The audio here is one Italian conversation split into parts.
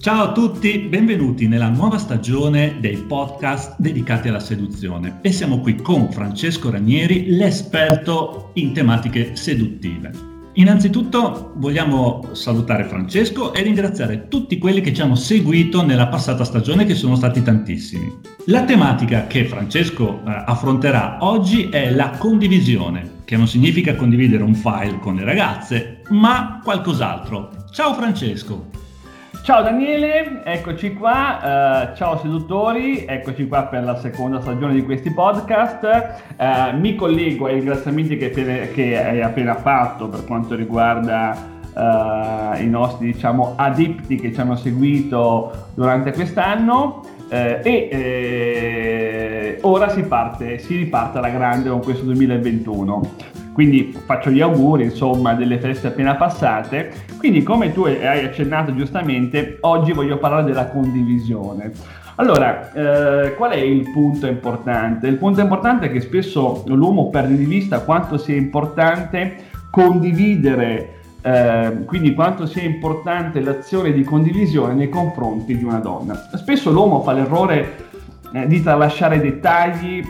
Ciao a tutti, benvenuti nella nuova stagione dei podcast dedicati alla seduzione e siamo qui con Francesco Ranieri, l'esperto in tematiche seduttive. Innanzitutto vogliamo salutare Francesco e ringraziare tutti quelli che ci hanno seguito nella passata stagione, che sono stati tantissimi. La tematica che Francesco eh, affronterà oggi è la condivisione, che non significa condividere un file con le ragazze, ma qualcos'altro. Ciao Francesco! Ciao Daniele, eccoci qua, uh, ciao seduttori, eccoci qua per la seconda stagione di questi podcast. Uh, mi collego ai ringraziamenti che, che, hai appena fatto per quanto riguarda uh, i nostri diciamo, adepti che ci hanno seguito durante quest'anno. e ora si parte, si riparte alla grande con questo 2021. Quindi faccio gli auguri, insomma, delle feste appena passate. Quindi, come tu hai accennato giustamente, oggi voglio parlare della condivisione. Allora, eh, qual è il punto importante? Il punto importante è che spesso l'uomo perde di vista quanto sia importante condividere, eh, quindi quanto sia importante l'azione di condivisione nei confronti di una donna. Spesso l'uomo fa l'errore eh, di tralasciare dettagli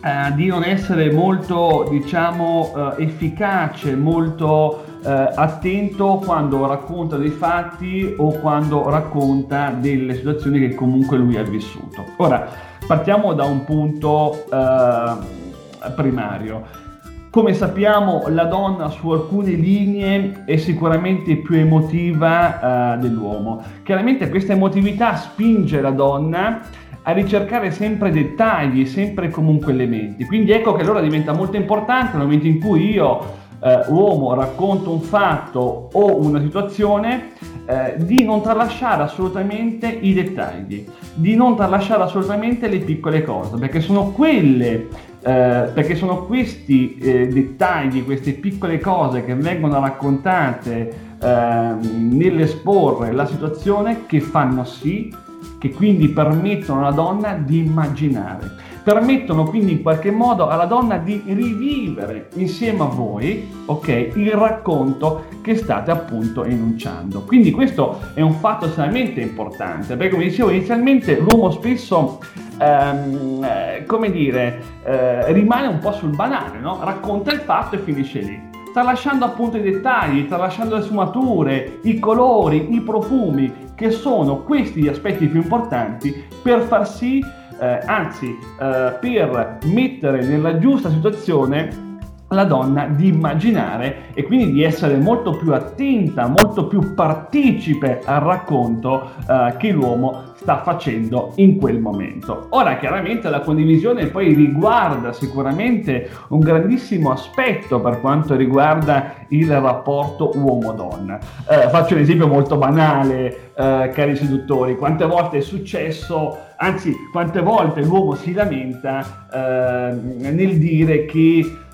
eh, di non essere molto, diciamo, eh, efficace, molto eh, attento quando racconta dei fatti o quando racconta delle situazioni che comunque lui ha vissuto. Ora, partiamo da un punto eh, primario. Come sappiamo, la donna su alcune linee è sicuramente più emotiva uh, dell'uomo. Chiaramente questa emotività spinge la donna a ricercare sempre dettagli, sempre comunque elementi. Quindi ecco che allora diventa molto importante nel momento in cui io, eh, uomo, racconto un fatto o una situazione, eh, di non tralasciare assolutamente i dettagli, di non tralasciare assolutamente le piccole cose, perché sono quelle eh, perché sono questi eh, dettagli, queste piccole cose che vengono raccontate eh, nell'esporre la situazione che fanno sì che quindi permettono alla donna di immaginare, permettono quindi in qualche modo alla donna di rivivere insieme a voi okay, il racconto che state appunto enunciando. Quindi questo è un fatto estremamente importante, perché come dicevo inizialmente l'uomo spesso, ehm, eh, come dire, eh, rimane un po' sul banale, no? racconta il fatto e finisce lì tralasciando appunto i dettagli, tralasciando le sfumature, i colori, i profumi, che sono questi gli aspetti più importanti per far sì, eh, anzi, eh, per mettere nella giusta situazione la donna di immaginare e quindi di essere molto più attenta, molto più partecipe al racconto eh, che l'uomo sta facendo in quel momento. Ora chiaramente la condivisione poi riguarda sicuramente un grandissimo aspetto per quanto riguarda il rapporto uomo-donna. Eh, faccio un esempio molto banale, eh, cari seduttori, quante volte è successo, anzi quante volte l'uomo si lamenta eh, nel dire che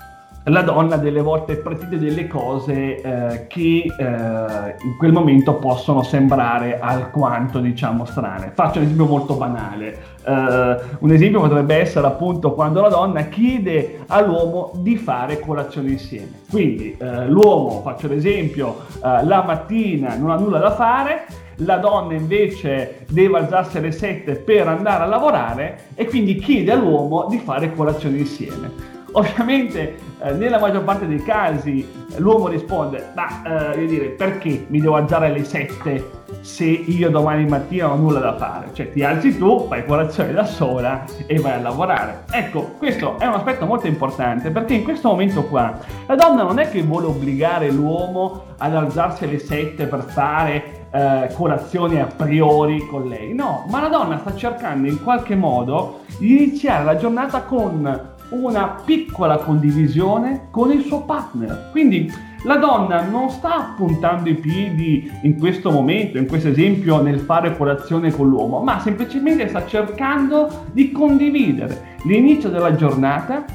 la donna delle volte pretende delle cose eh, che eh, in quel momento possono sembrare alquanto diciamo strane. Faccio un esempio molto banale. Uh, un esempio potrebbe essere appunto quando la donna chiede all'uomo di fare colazione insieme. Quindi uh, l'uomo, faccio l'esempio, uh, la mattina non ha nulla da fare, la donna invece deve alzarsi alle 7 per andare a lavorare e quindi chiede all'uomo di fare colazione insieme. Ovviamente eh, nella maggior parte dei casi l'uomo risponde, ma eh, dire, perché mi devo alzare alle 7 se io domani mattina non ho nulla da fare? Cioè ti alzi tu, fai colazione da sola e vai a lavorare. Ecco, questo è un aspetto molto importante perché in questo momento qua la donna non è che vuole obbligare l'uomo ad alzarsi alle 7 per fare eh, colazione a priori con lei, no, ma la donna sta cercando in qualche modo di iniziare la giornata con una piccola condivisione con il suo partner. Quindi la donna non sta puntando i piedi in questo momento, in questo esempio, nel fare colazione con l'uomo, ma semplicemente sta cercando di condividere l'inizio della giornata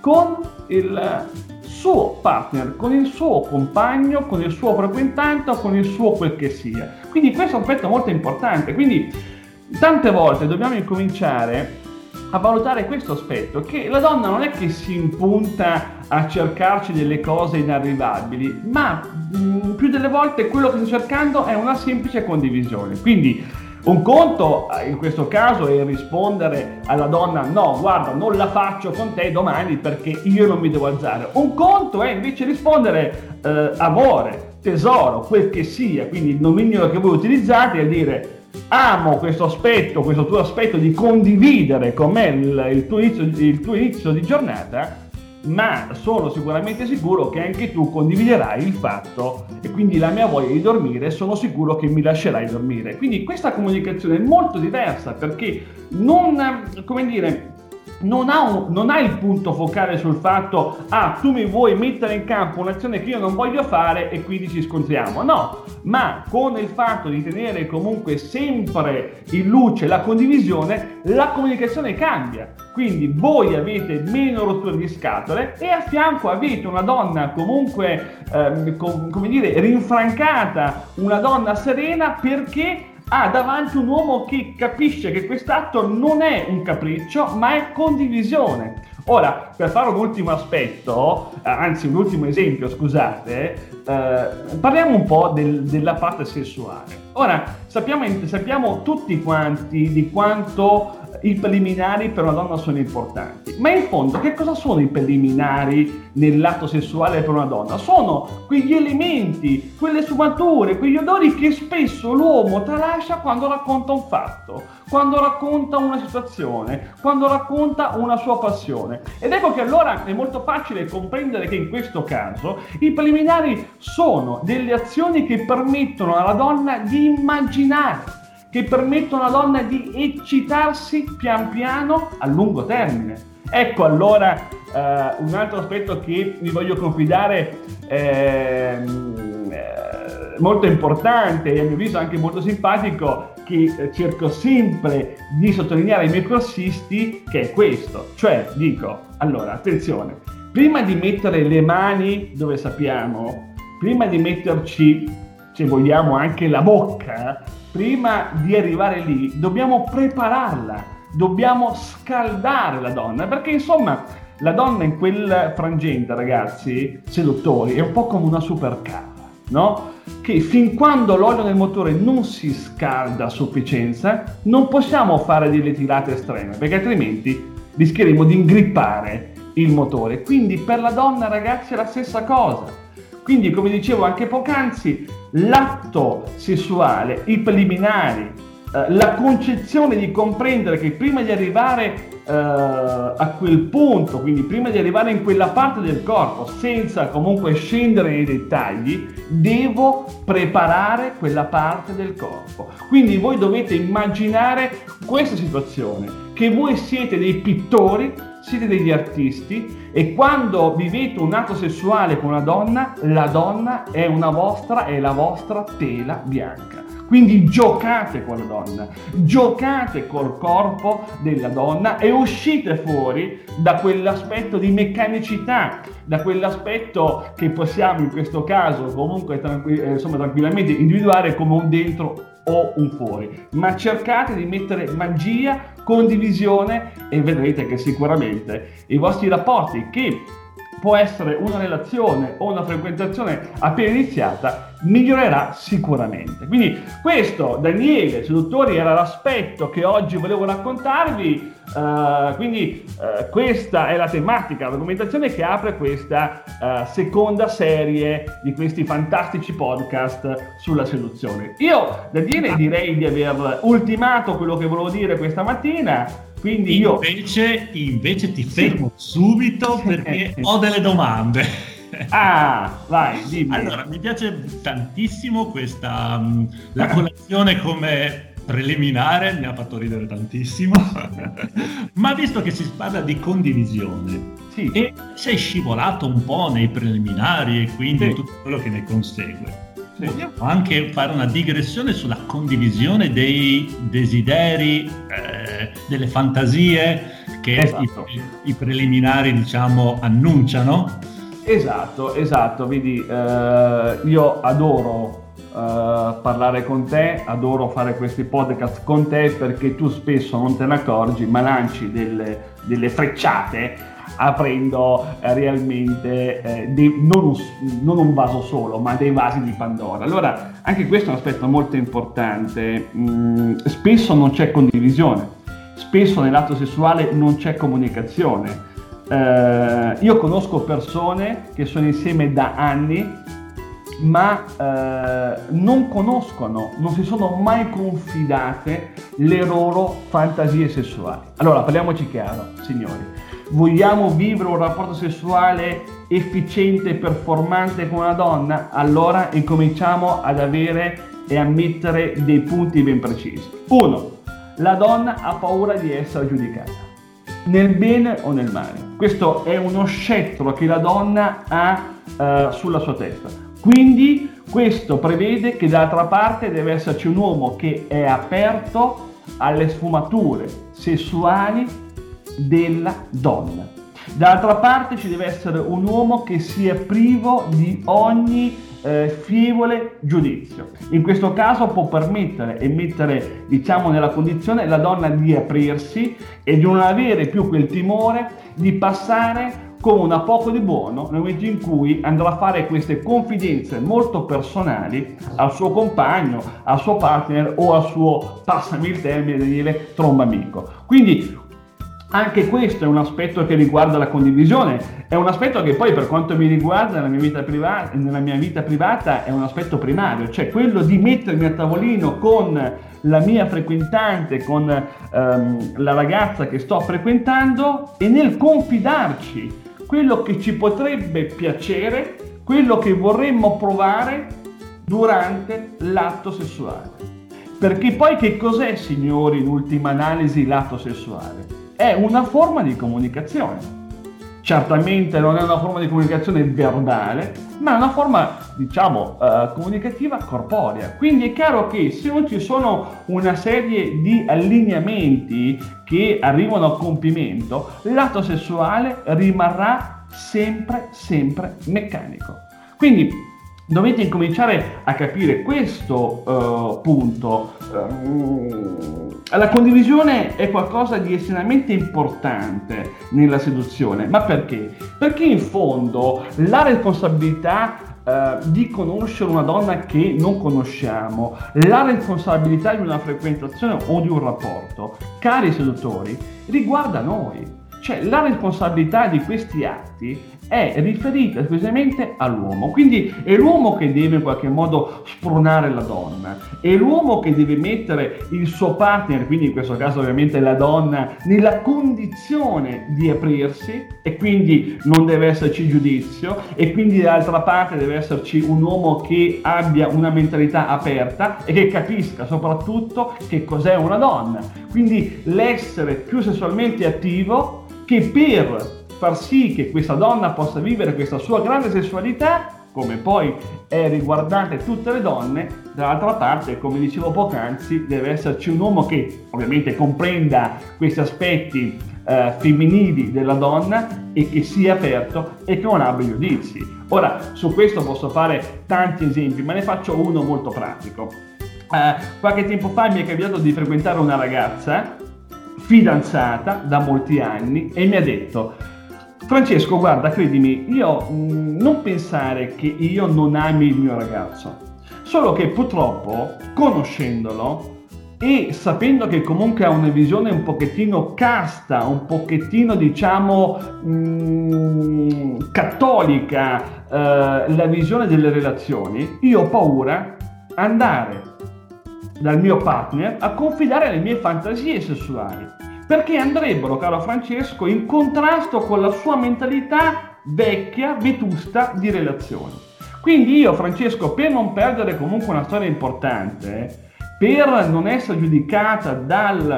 con il suo partner, con il suo compagno, con il suo frequentante o con il suo quel che sia. Quindi questo è un aspetto molto importante. Quindi tante volte dobbiamo incominciare a valutare questo aspetto, che la donna non è che si impunta a cercarci delle cose inarrivabili, ma mh, mm, più delle volte quello che sta cercando è una semplice condivisione. Quindi un conto in questo caso è rispondere alla donna no, guarda, non la faccio con te domani perché io non mi devo alzare. Un conto è invece rispondere eh, amore, tesoro, quel che sia, quindi il nominio che voi utilizzate è dire amo questo aspetto, questo tuo aspetto di condividere con me il, il, tuo, inizio, il tuo inizio di giornata, ma sono sicuramente sicuro che anche tu condividerai il fatto e quindi la mia voglia di dormire sono sicuro che mi lascerai dormire. Quindi questa comunicazione è molto diversa perché non, come dire, non ha, un, non ha, il punto focale sul fatto ah tu mi vuoi mettere in campo un'azione che io non voglio fare e quindi ci scontriamo. No ma con il fatto di tenere comunque sempre in luce la condivisione la comunicazione cambia. Quindi voi avete meno rotture di scatole e a fianco avete una donna comunque eh, com, come dire rinfrancata una donna serena perché ha davanti un uomo che capisce che quest'atto non è un capriccio, ma è condivisione. Ora, per fare un ultimo aspetto, eh, anzi un ultimo esempio, scusate, eh, parliamo un po' del, della parte sessuale. Ora, sappiamo, sappiamo tutti quanti di quanto i preliminari per una donna sono importanti. Ma in fondo che cosa sono i preliminari nell'atto sessuale per una donna? Sono quegli elementi, quelle sfumature, quegli odori che spesso l'uomo tralascia quando racconta un fatto, quando racconta una situazione, quando racconta una sua passione. Ed ecco che allora è molto facile comprendere che in questo caso i preliminari sono delle azioni che permettono alla donna di immaginare che permettono alla donna di eccitarsi pian piano a lungo termine. Ecco allora eh, un altro aspetto che vi voglio confidare ehm, eh, molto importante e a mio avviso anche molto simpatico che eh, cerco sempre di sottolineare ai miei corsisti che è questo, cioè dico, allora attenzione, prima di mettere le mani dove sappiamo, prima di metterci se vogliamo anche la bocca, prima di arrivare lì dobbiamo prepararla, dobbiamo scaldare la donna, perché insomma la donna in quel frangente, ragazzi, seduttori, è un po' come una supercar, no? Che fin quando l'olio del motore non si scalda a sufficienza, non possiamo fare delle tirate estreme, perché altrimenti rischieremo di ingrippare il motore. Quindi per la donna, ragazzi, è la stessa cosa. Quindi, come dicevo anche poc'anzi, l'atto sessuale, i preliminari, eh, la concezione di comprendere che prima di arrivare eh, a quel punto, quindi prima di arrivare in quella parte del corpo, senza comunque scendere nei dettagli, devo preparare quella parte del corpo. Quindi voi dovete immaginare questa situazione, che voi siete dei pittori, siete degli artisti e quando vivete un atto sessuale con una donna, la donna è una vostra, è la vostra tela bianca. Quindi giocate con la donna, giocate col corpo della donna e uscite fuori da quell'aspetto di meccanicità, da quell'aspetto che possiamo in questo caso comunque tranqu- eh, insomma, tranquillamente individuare come un dentro o un fuori, ma cercate di mettere magia, condivisione e vedrete che sicuramente i vostri rapporti che può essere una relazione o una frequentazione appena iniziata, migliorerà sicuramente. Quindi questo, Daniele, seduttori, era l'aspetto che oggi volevo raccontarvi. Uh, quindi uh, questa è la tematica, l'argomentazione che apre questa uh, seconda serie di questi fantastici podcast sulla seduzione. Io, Daniele, direi di aver ultimato quello che volevo dire questa mattina. Quindi io... Invece, invece ti fermo subito perché ho delle domande. Ah, vai, dimmi. Allora, mi piace tantissimo questa... Um, la colazione come preliminare, mi ha fatto ridere tantissimo, ma visto che si parla di condivisione sì. e sei scivolato un po' nei preliminari e quindi sì. tutto quello che ne consegue, Vogliamo anche fare una digressione sulla condivisione dei desideri, eh, delle fantasie che esatto. i, i, preliminari, diciamo, annunciano? Esatto, esatto. Vedi, eh, io adoro parlare con te, adoro fare questi podcast con te perché tu spesso non te ne accorgi ma lanci delle, delle frecciate aprendo eh, realmente eh, dei, non, un, non, un, vaso solo, ma dei vasi di Pandora. Allora, anche questo è un aspetto molto importante. Mm, spesso non c'è condivisione, spesso nell'atto sessuale non c'è comunicazione. Eh, io conosco persone che sono insieme da anni ma eh, non conoscono, non si sono mai confidate le loro fantasie sessuali. Allora, parliamoci chiaro, signori vogliamo vivere un rapporto sessuale efficiente e performante con una donna, allora incominciamo ad avere e a mettere dei punti ben precisi. Uno, la donna ha paura di essere giudicata, nel bene o nel male. Questo è uno scettro che la donna ha uh, sulla sua testa. Quindi questo prevede che dall'altra parte deve esserci un uomo che è aperto alle sfumature sessuali della donna. D'altra parte ci deve essere un uomo che sia privo di ogni eh, fievole giudizio. In questo caso può permettere e mettere, diciamo, nella condizione la donna di aprirsi e di non avere più quel timore di passare come una poco di buono nel momento in cui andrà a fare queste confidenze molto personali al suo compagno, al suo partner o al suo, passami il termine, tromba amico. Quindi anche questo è un aspetto che riguarda la condivisione, è un aspetto che poi per quanto mi riguarda nella mia vita privata, mia vita privata è un aspetto primario, cioè quello di mettermi a tavolino con la mia frequentante, con ehm, la ragazza che sto frequentando e nel confidarci quello che ci potrebbe piacere, quello che vorremmo provare durante l'atto sessuale. Perché poi che cos'è, signori, in ultima analisi, l'atto sessuale? È una forma di comunicazione. Certamente non è una forma di comunicazione verbale, ma è una forma, diciamo, uh, comunicativa corporea. Quindi è chiaro che se non ci sono una serie di allineamenti che arrivano a compimento, l'atto sessuale rimarrà sempre, sempre meccanico. Quindi dovete incominciare a capire questo uh, punto. Uh, la condivisione è qualcosa di estremamente importante nella seduzione, ma perché? Perché in fondo la responsabilità uh, di conoscere una donna che non conosciamo, la responsabilità di una frequentazione o di un rapporto, cari seduttori, riguarda noi. Cioè la responsabilità di questi atti è riferita esclusivamente all'uomo, quindi è l'uomo che deve in qualche modo spronare la donna, è l'uomo che deve mettere il suo partner, quindi in questo caso ovviamente la donna, nella condizione di aprirsi e quindi non deve esserci giudizio e quindi dall'altra parte deve esserci un uomo che abbia una mentalità aperta e che capisca soprattutto che cos'è una donna. Quindi l'essere più sessualmente attivo che per far sì che questa donna possa vivere questa sua grande sessualità, come poi è riguardante tutte le donne, dall'altra parte, come dicevo poc'anzi, deve esserci un uomo che ovviamente comprenda questi aspetti eh, femminili della donna e che sia aperto e che non abbia giudizi. Ora, su questo posso fare tanti esempi, ma ne faccio uno molto pratico. Eh, qualche tempo fa mi è capitato di frequentare una ragazza fidanzata da molti anni e mi ha detto Francesco, guarda, credimi, io mh, mm, non pensare che io non ami il mio ragazzo, solo che purtroppo, conoscendolo e sapendo che comunque ha una visione un pochettino casta, un pochettino diciamo mh, mm, cattolica, eh, la visione delle relazioni, io ho paura andare dal mio partner a confidare le mie fantasie sessuali perché andrebbero, caro Francesco, in contrasto con la sua mentalità vecchia, vetusta di relazioni. Quindi io, Francesco, per non perdere comunque una storia importante, per non essere giudicata dal,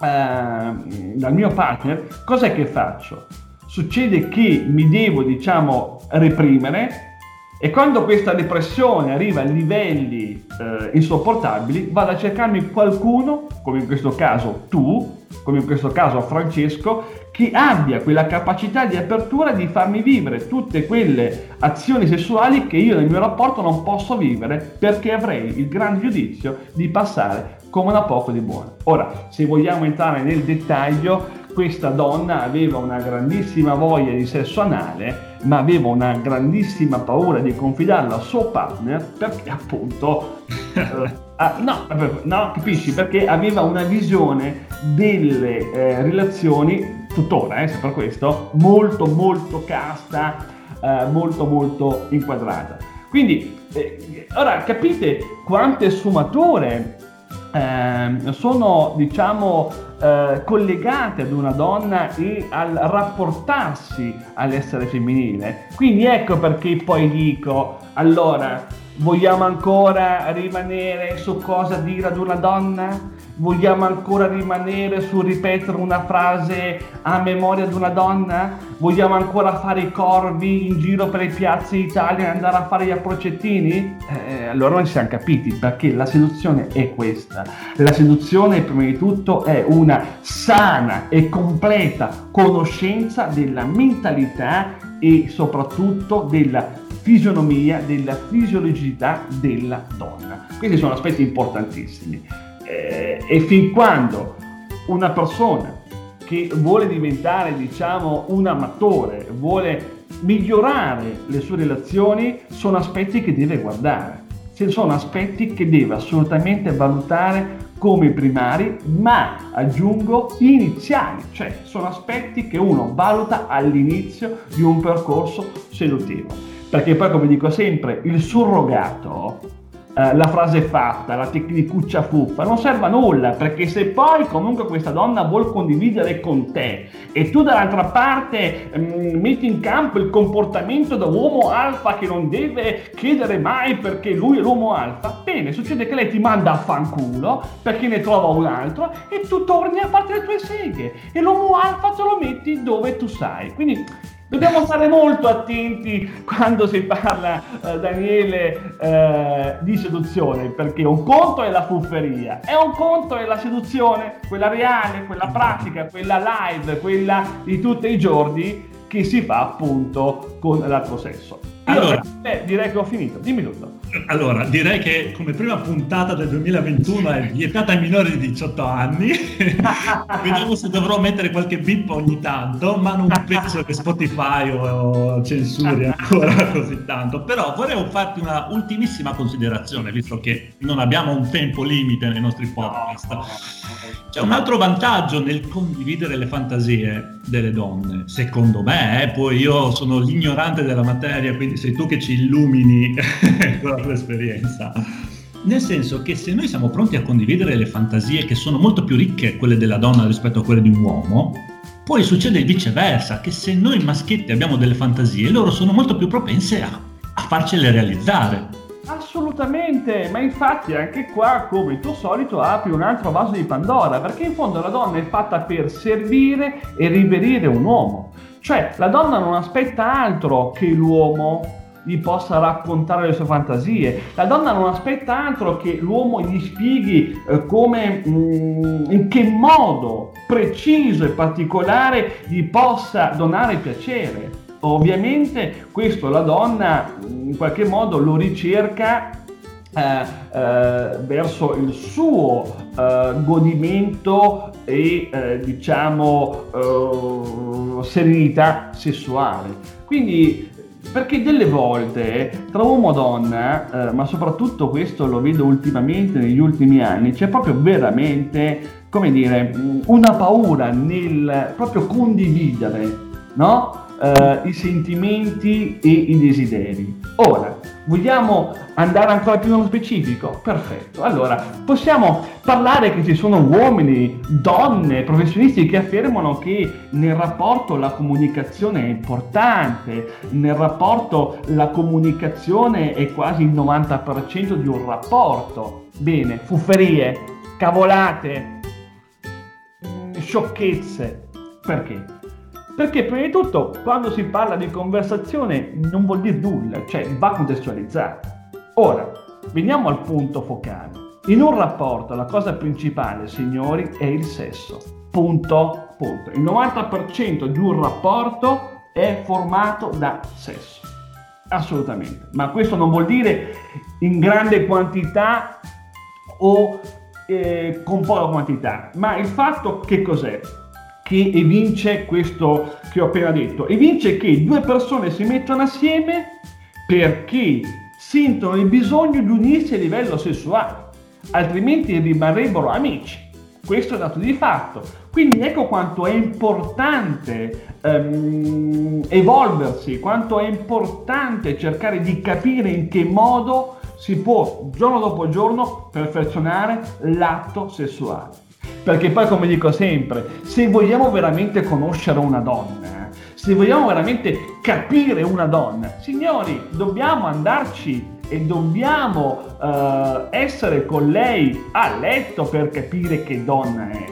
eh, dal mio partner, cos'è che faccio? Succede che mi devo, diciamo, reprimere E quando questa depressione arriva a livelli eh, insopportabili, vado a cercarmi qualcuno, come in questo caso tu, come in questo caso Francesco, che abbia quella capacità di apertura di farmi vivere tutte quelle azioni sessuali che io nel mio rapporto non posso vivere perché avrei il grande giudizio di passare come una poco di buono. Ora, se vogliamo entrare nel dettaglio, questa donna aveva una grandissima voglia di sesso anale, ma aveva una grandissima paura di confidarlo al suo partner perché appunto... ah, no, no, capisci? Perché aveva una visione delle eh, relazioni, tuttora, eh, per questo, molto molto casta, eh, molto molto inquadrata. Quindi, eh, ora capite quante sfumature eh, sono diciamo eh, collegate ad una donna e al rapportarsi all'essere femminile. Quindi ecco perché poi dico, allora, vogliamo ancora rimanere su cosa dire ad una donna? Vogliamo ancora rimanere su ripetere una frase a memoria di una donna? Vogliamo ancora fare i corvi in giro per le piazze d'Italia e andare a fare gli approcettini? Eh, allora non ci siamo capiti perché la seduzione è questa. La seduzione prima di tutto è una sana e completa conoscenza della mentalità e soprattutto della fisionomia, della fisiologicità della donna. Questi sono aspetti importantissimi eh, e fin quando una persona che vuole diventare diciamo un amatore, vuole migliorare le sue relazioni, sono aspetti che deve guardare, sono aspetti che deve assolutamente valutare come primari, ma aggiungo iniziali, cioè sono aspetti che uno valuta all'inizio di un percorso seduttivo. Perché poi, come dico sempre, il surrogato eh, la frase fatta, la tecnicuccia fuffa, non serve a nulla perché se poi comunque questa donna vuol condividere con te e tu dall'altra parte mh, mm, metti in campo il comportamento da uomo alfa che non deve chiedere mai perché lui è l'uomo alfa, bene, succede che lei ti manda a fanculo perché ne trova un altro e tu torni a fare le tue seghe e l'uomo alfa te lo metti dove tu sai. Quindi Dobbiamo stare molto attenti quando si parla, eh, Daniele, eh, di seduzione, perché un conto è la fufferia e un conto è la seduzione, quella reale, quella pratica, quella live, quella di tutti i giorni che si fa appunto con l'altro sesso. Allora, eh, direi che ho finito, dimmi tutto. Allora, direi che come prima puntata del 2021 è vietata ai minori di 18 anni. Vediamo se dovrò mettere qualche bip ogni tanto, ma non penso che Spotify o censuri ancora così tanto. Però vorrei farti una ultimissima considerazione, visto che non abbiamo un tempo limite nei nostri podcast. C'è un altro vantaggio nel condividere le fantasie delle donne, secondo me, eh? poi io sono l'ignorante della materia, quindi sei tu che ci illumini tua esperienza. Nel senso che se noi siamo pronti a condividere le fantasie che sono molto più ricche quelle della donna rispetto a quelle di un uomo, poi succede il viceversa, che se noi maschietti abbiamo delle fantasie, loro sono molto più propense a, a farcele realizzare. Assolutamente, ma infatti anche qua, come il tuo solito, apri un altro vaso di Pandora, perché in fondo la donna è fatta per servire e riverire un uomo. Cioè, la donna non aspetta altro che l'uomo gli possa raccontare le sue fantasie. La donna non aspetta altro che l'uomo gli spieghi eh, come, mh, mm, in che modo preciso e particolare gli possa donare piacere. Ovviamente questo la donna in qualche modo lo ricerca eh, eh, verso il suo eh, godimento e eh, diciamo eh, serenità sessuale. Quindi perché delle volte tra uomo e donna, eh, ma soprattutto questo lo vedo ultimamente negli ultimi anni, c'è proprio veramente, come dire, una paura nel proprio condividere, no? eh, i sentimenti e i desideri. Ora, vogliamo andare ancora più nello specifico? Perfetto. Allora, possiamo parlare che ci sono uomini, donne, professionisti che affermano che nel rapporto la comunicazione è importante, nel rapporto la comunicazione è quasi il 90% di un rapporto. Bene, fufferie, cavolate, sciocchezze. Perché? Perché prima di tutto quando si parla di conversazione non vuol dire nulla, cioè va contestualizzata. Ora, veniamo al punto focale. In un rapporto la cosa principale, signori, è il sesso. Punto, punto. Il 90% di un rapporto è formato da sesso. Assolutamente. Ma questo non vuol dire in grande quantità o eh, con poca quantità, ma il fatto che cos'è? Che evince questo che ho appena detto. Evince che due persone si mettono assieme perché sentono il bisogno di unirsi a livello sessuale, altrimenti rimarrebbero amici. Questo è dato di fatto. Quindi ecco quanto è importante um, evolversi, quanto è importante cercare di capire in che modo si può giorno dopo giorno perfezionare l'atto sessuale. Perché poi, come dico sempre, se vogliamo veramente conoscere una donna, se vogliamo veramente capire una donna, signori, dobbiamo andarci e dobbiamo uh, essere con lei a letto per capire che donna è.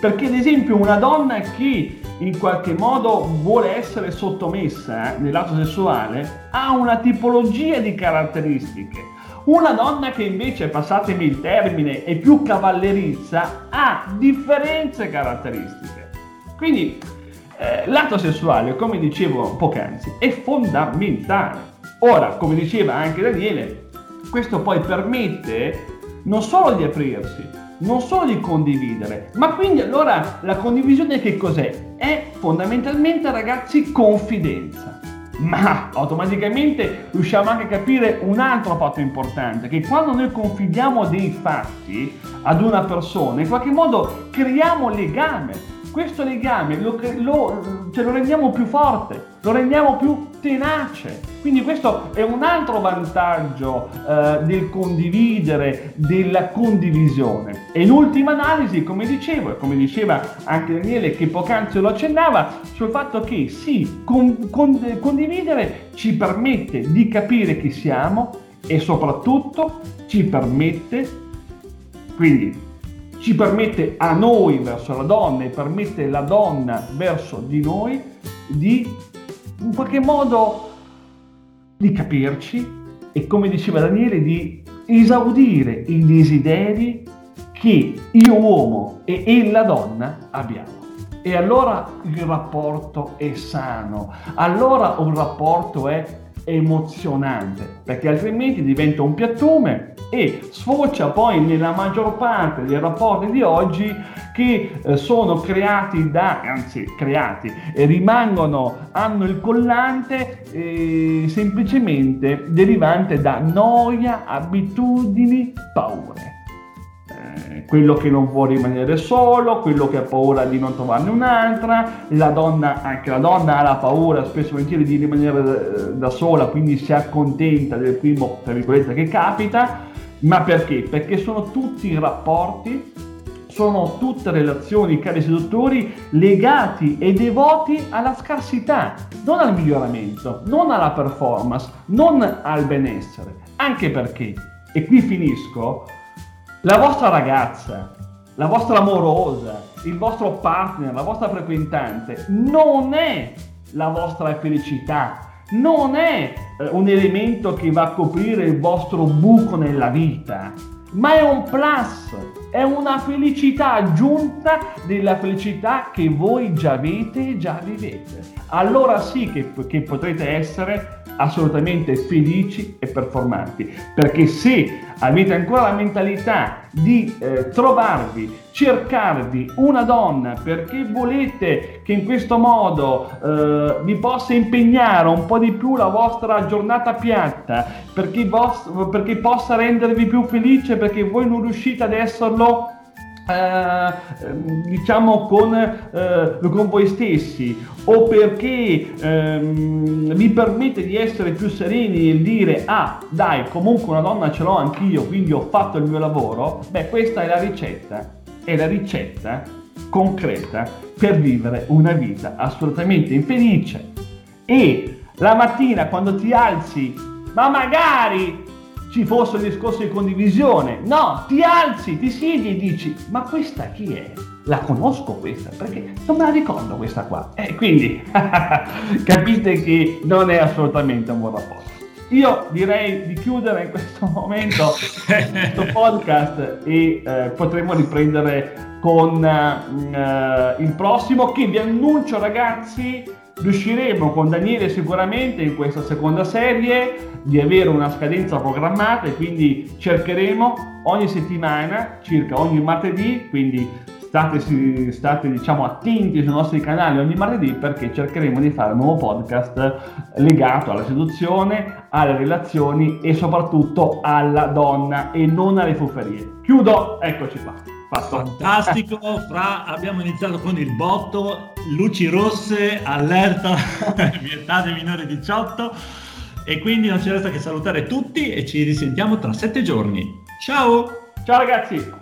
Perché ad esempio una donna che in qualche modo vuole essere sottomessa eh, nell'atto sessuale ha una tipologia di caratteristiche. Una donna che invece, passatemi il termine, è più cavallerizza ha differenze caratteristiche. Quindi eh, l'atto sessuale, come dicevo poc'anzi, è fondamentale. Ora, come diceva anche Daniele, questo poi permette non solo di aprirsi, non solo di condividere, ma quindi allora la condivisione che cos'è? È fondamentalmente ragazzi confidenza. Ma automaticamente riusciamo anche a capire un altro fatto importante, che quando noi confidiamo dei fatti ad una persona, in qualche modo creiamo legame, questo legame lo, lo, cioè lo rendiamo più forte, lo rendiamo più tenace. Quindi questo è un altro vantaggio eh, del condividere, della condivisione. E in ultima analisi, come dicevo, e come diceva anche Daniele che poc'anzi lo accennava, sul fatto che sì, con, con, condividere ci permette di capire chi siamo e soprattutto ci permette, quindi ci permette a noi verso la donna e permette la donna verso di noi di in qualche modo di capirci e come diceva Daniele di esaudire i desideri che io uomo e ella donna abbiamo. E allora il rapporto è sano, allora un rapporto è emozionante, perché altrimenti diventa un piattume e sfocia poi nella maggior parte dei rapporti di oggi che eh, sono creati da, anzi creati, rimangono, hanno il collante eh, semplicemente derivante da noia, abitudini, paure quello che non vuole rimanere solo, quello che ha paura di non trovarne un'altra, la donna, anche la donna ha la paura spesso volentieri di rimanere eh, da sola, quindi si accontenta del primo, tra virgolette, che capita, ma perché? Perché sono tutti rapporti, sono tutte relazioni, cari seduttori, legati e devoti alla scarsità, non al miglioramento, non alla performance, non al benessere, anche perché, e qui finisco, la vostra ragazza, la vostra amorosa, il vostro partner, la vostra frequentante non è la vostra felicità, non è eh, un elemento che va a coprire il vostro buco nella vita, ma è un plus, è una felicità aggiunta della felicità che voi già avete e già vivete. Allora sì che, che potrete essere assolutamente felici e performanti. Perché se avete ancora la mentalità di eh, trovarvi, cercarvi una donna perché volete che in questo modo eh, vi possa impegnare un po' di più la vostra giornata piatta, perché, vos- perché possa rendervi più felice, perché voi non riuscite ad esserlo eh, diciamo con, eh, con, voi stessi o perché ehm, vi permette di essere più sereni e dire ah dai comunque una donna ce l'ho anch'io quindi ho fatto il mio lavoro beh questa è la ricetta è la ricetta concreta per vivere una vita assolutamente infelice e la mattina quando ti alzi ma magari ci fosse un discorso di condivisione. No, ti alzi, ti siedi e dici, ma questa chi è? La conosco questa, perché non me la ricordo questa qua. E quindi capite che non è assolutamente un buon rapporto. Io direi di chiudere in questo momento questo podcast e eh, potremo riprendere con eh, il prossimo che vi annuncio ragazzi riusciremo con Daniele sicuramente in questa seconda serie di avere una scadenza programmata e quindi cercheremo ogni settimana, circa ogni martedì, quindi state, state diciamo, attenti sui nostri canali ogni martedì perché cercheremo di fare un nuovo podcast legato alla seduzione, alle relazioni e soprattutto alla donna e non alle fufferie. Chiudo, eccoci qua. Fatto. Fantastico, Fra, abbiamo iniziato con il botto, luci rosse, allerta, vietate minore 18 e quindi non ci resta che salutare tutti e ci risentiamo tra sette giorni. Ciao! Ciao ragazzi!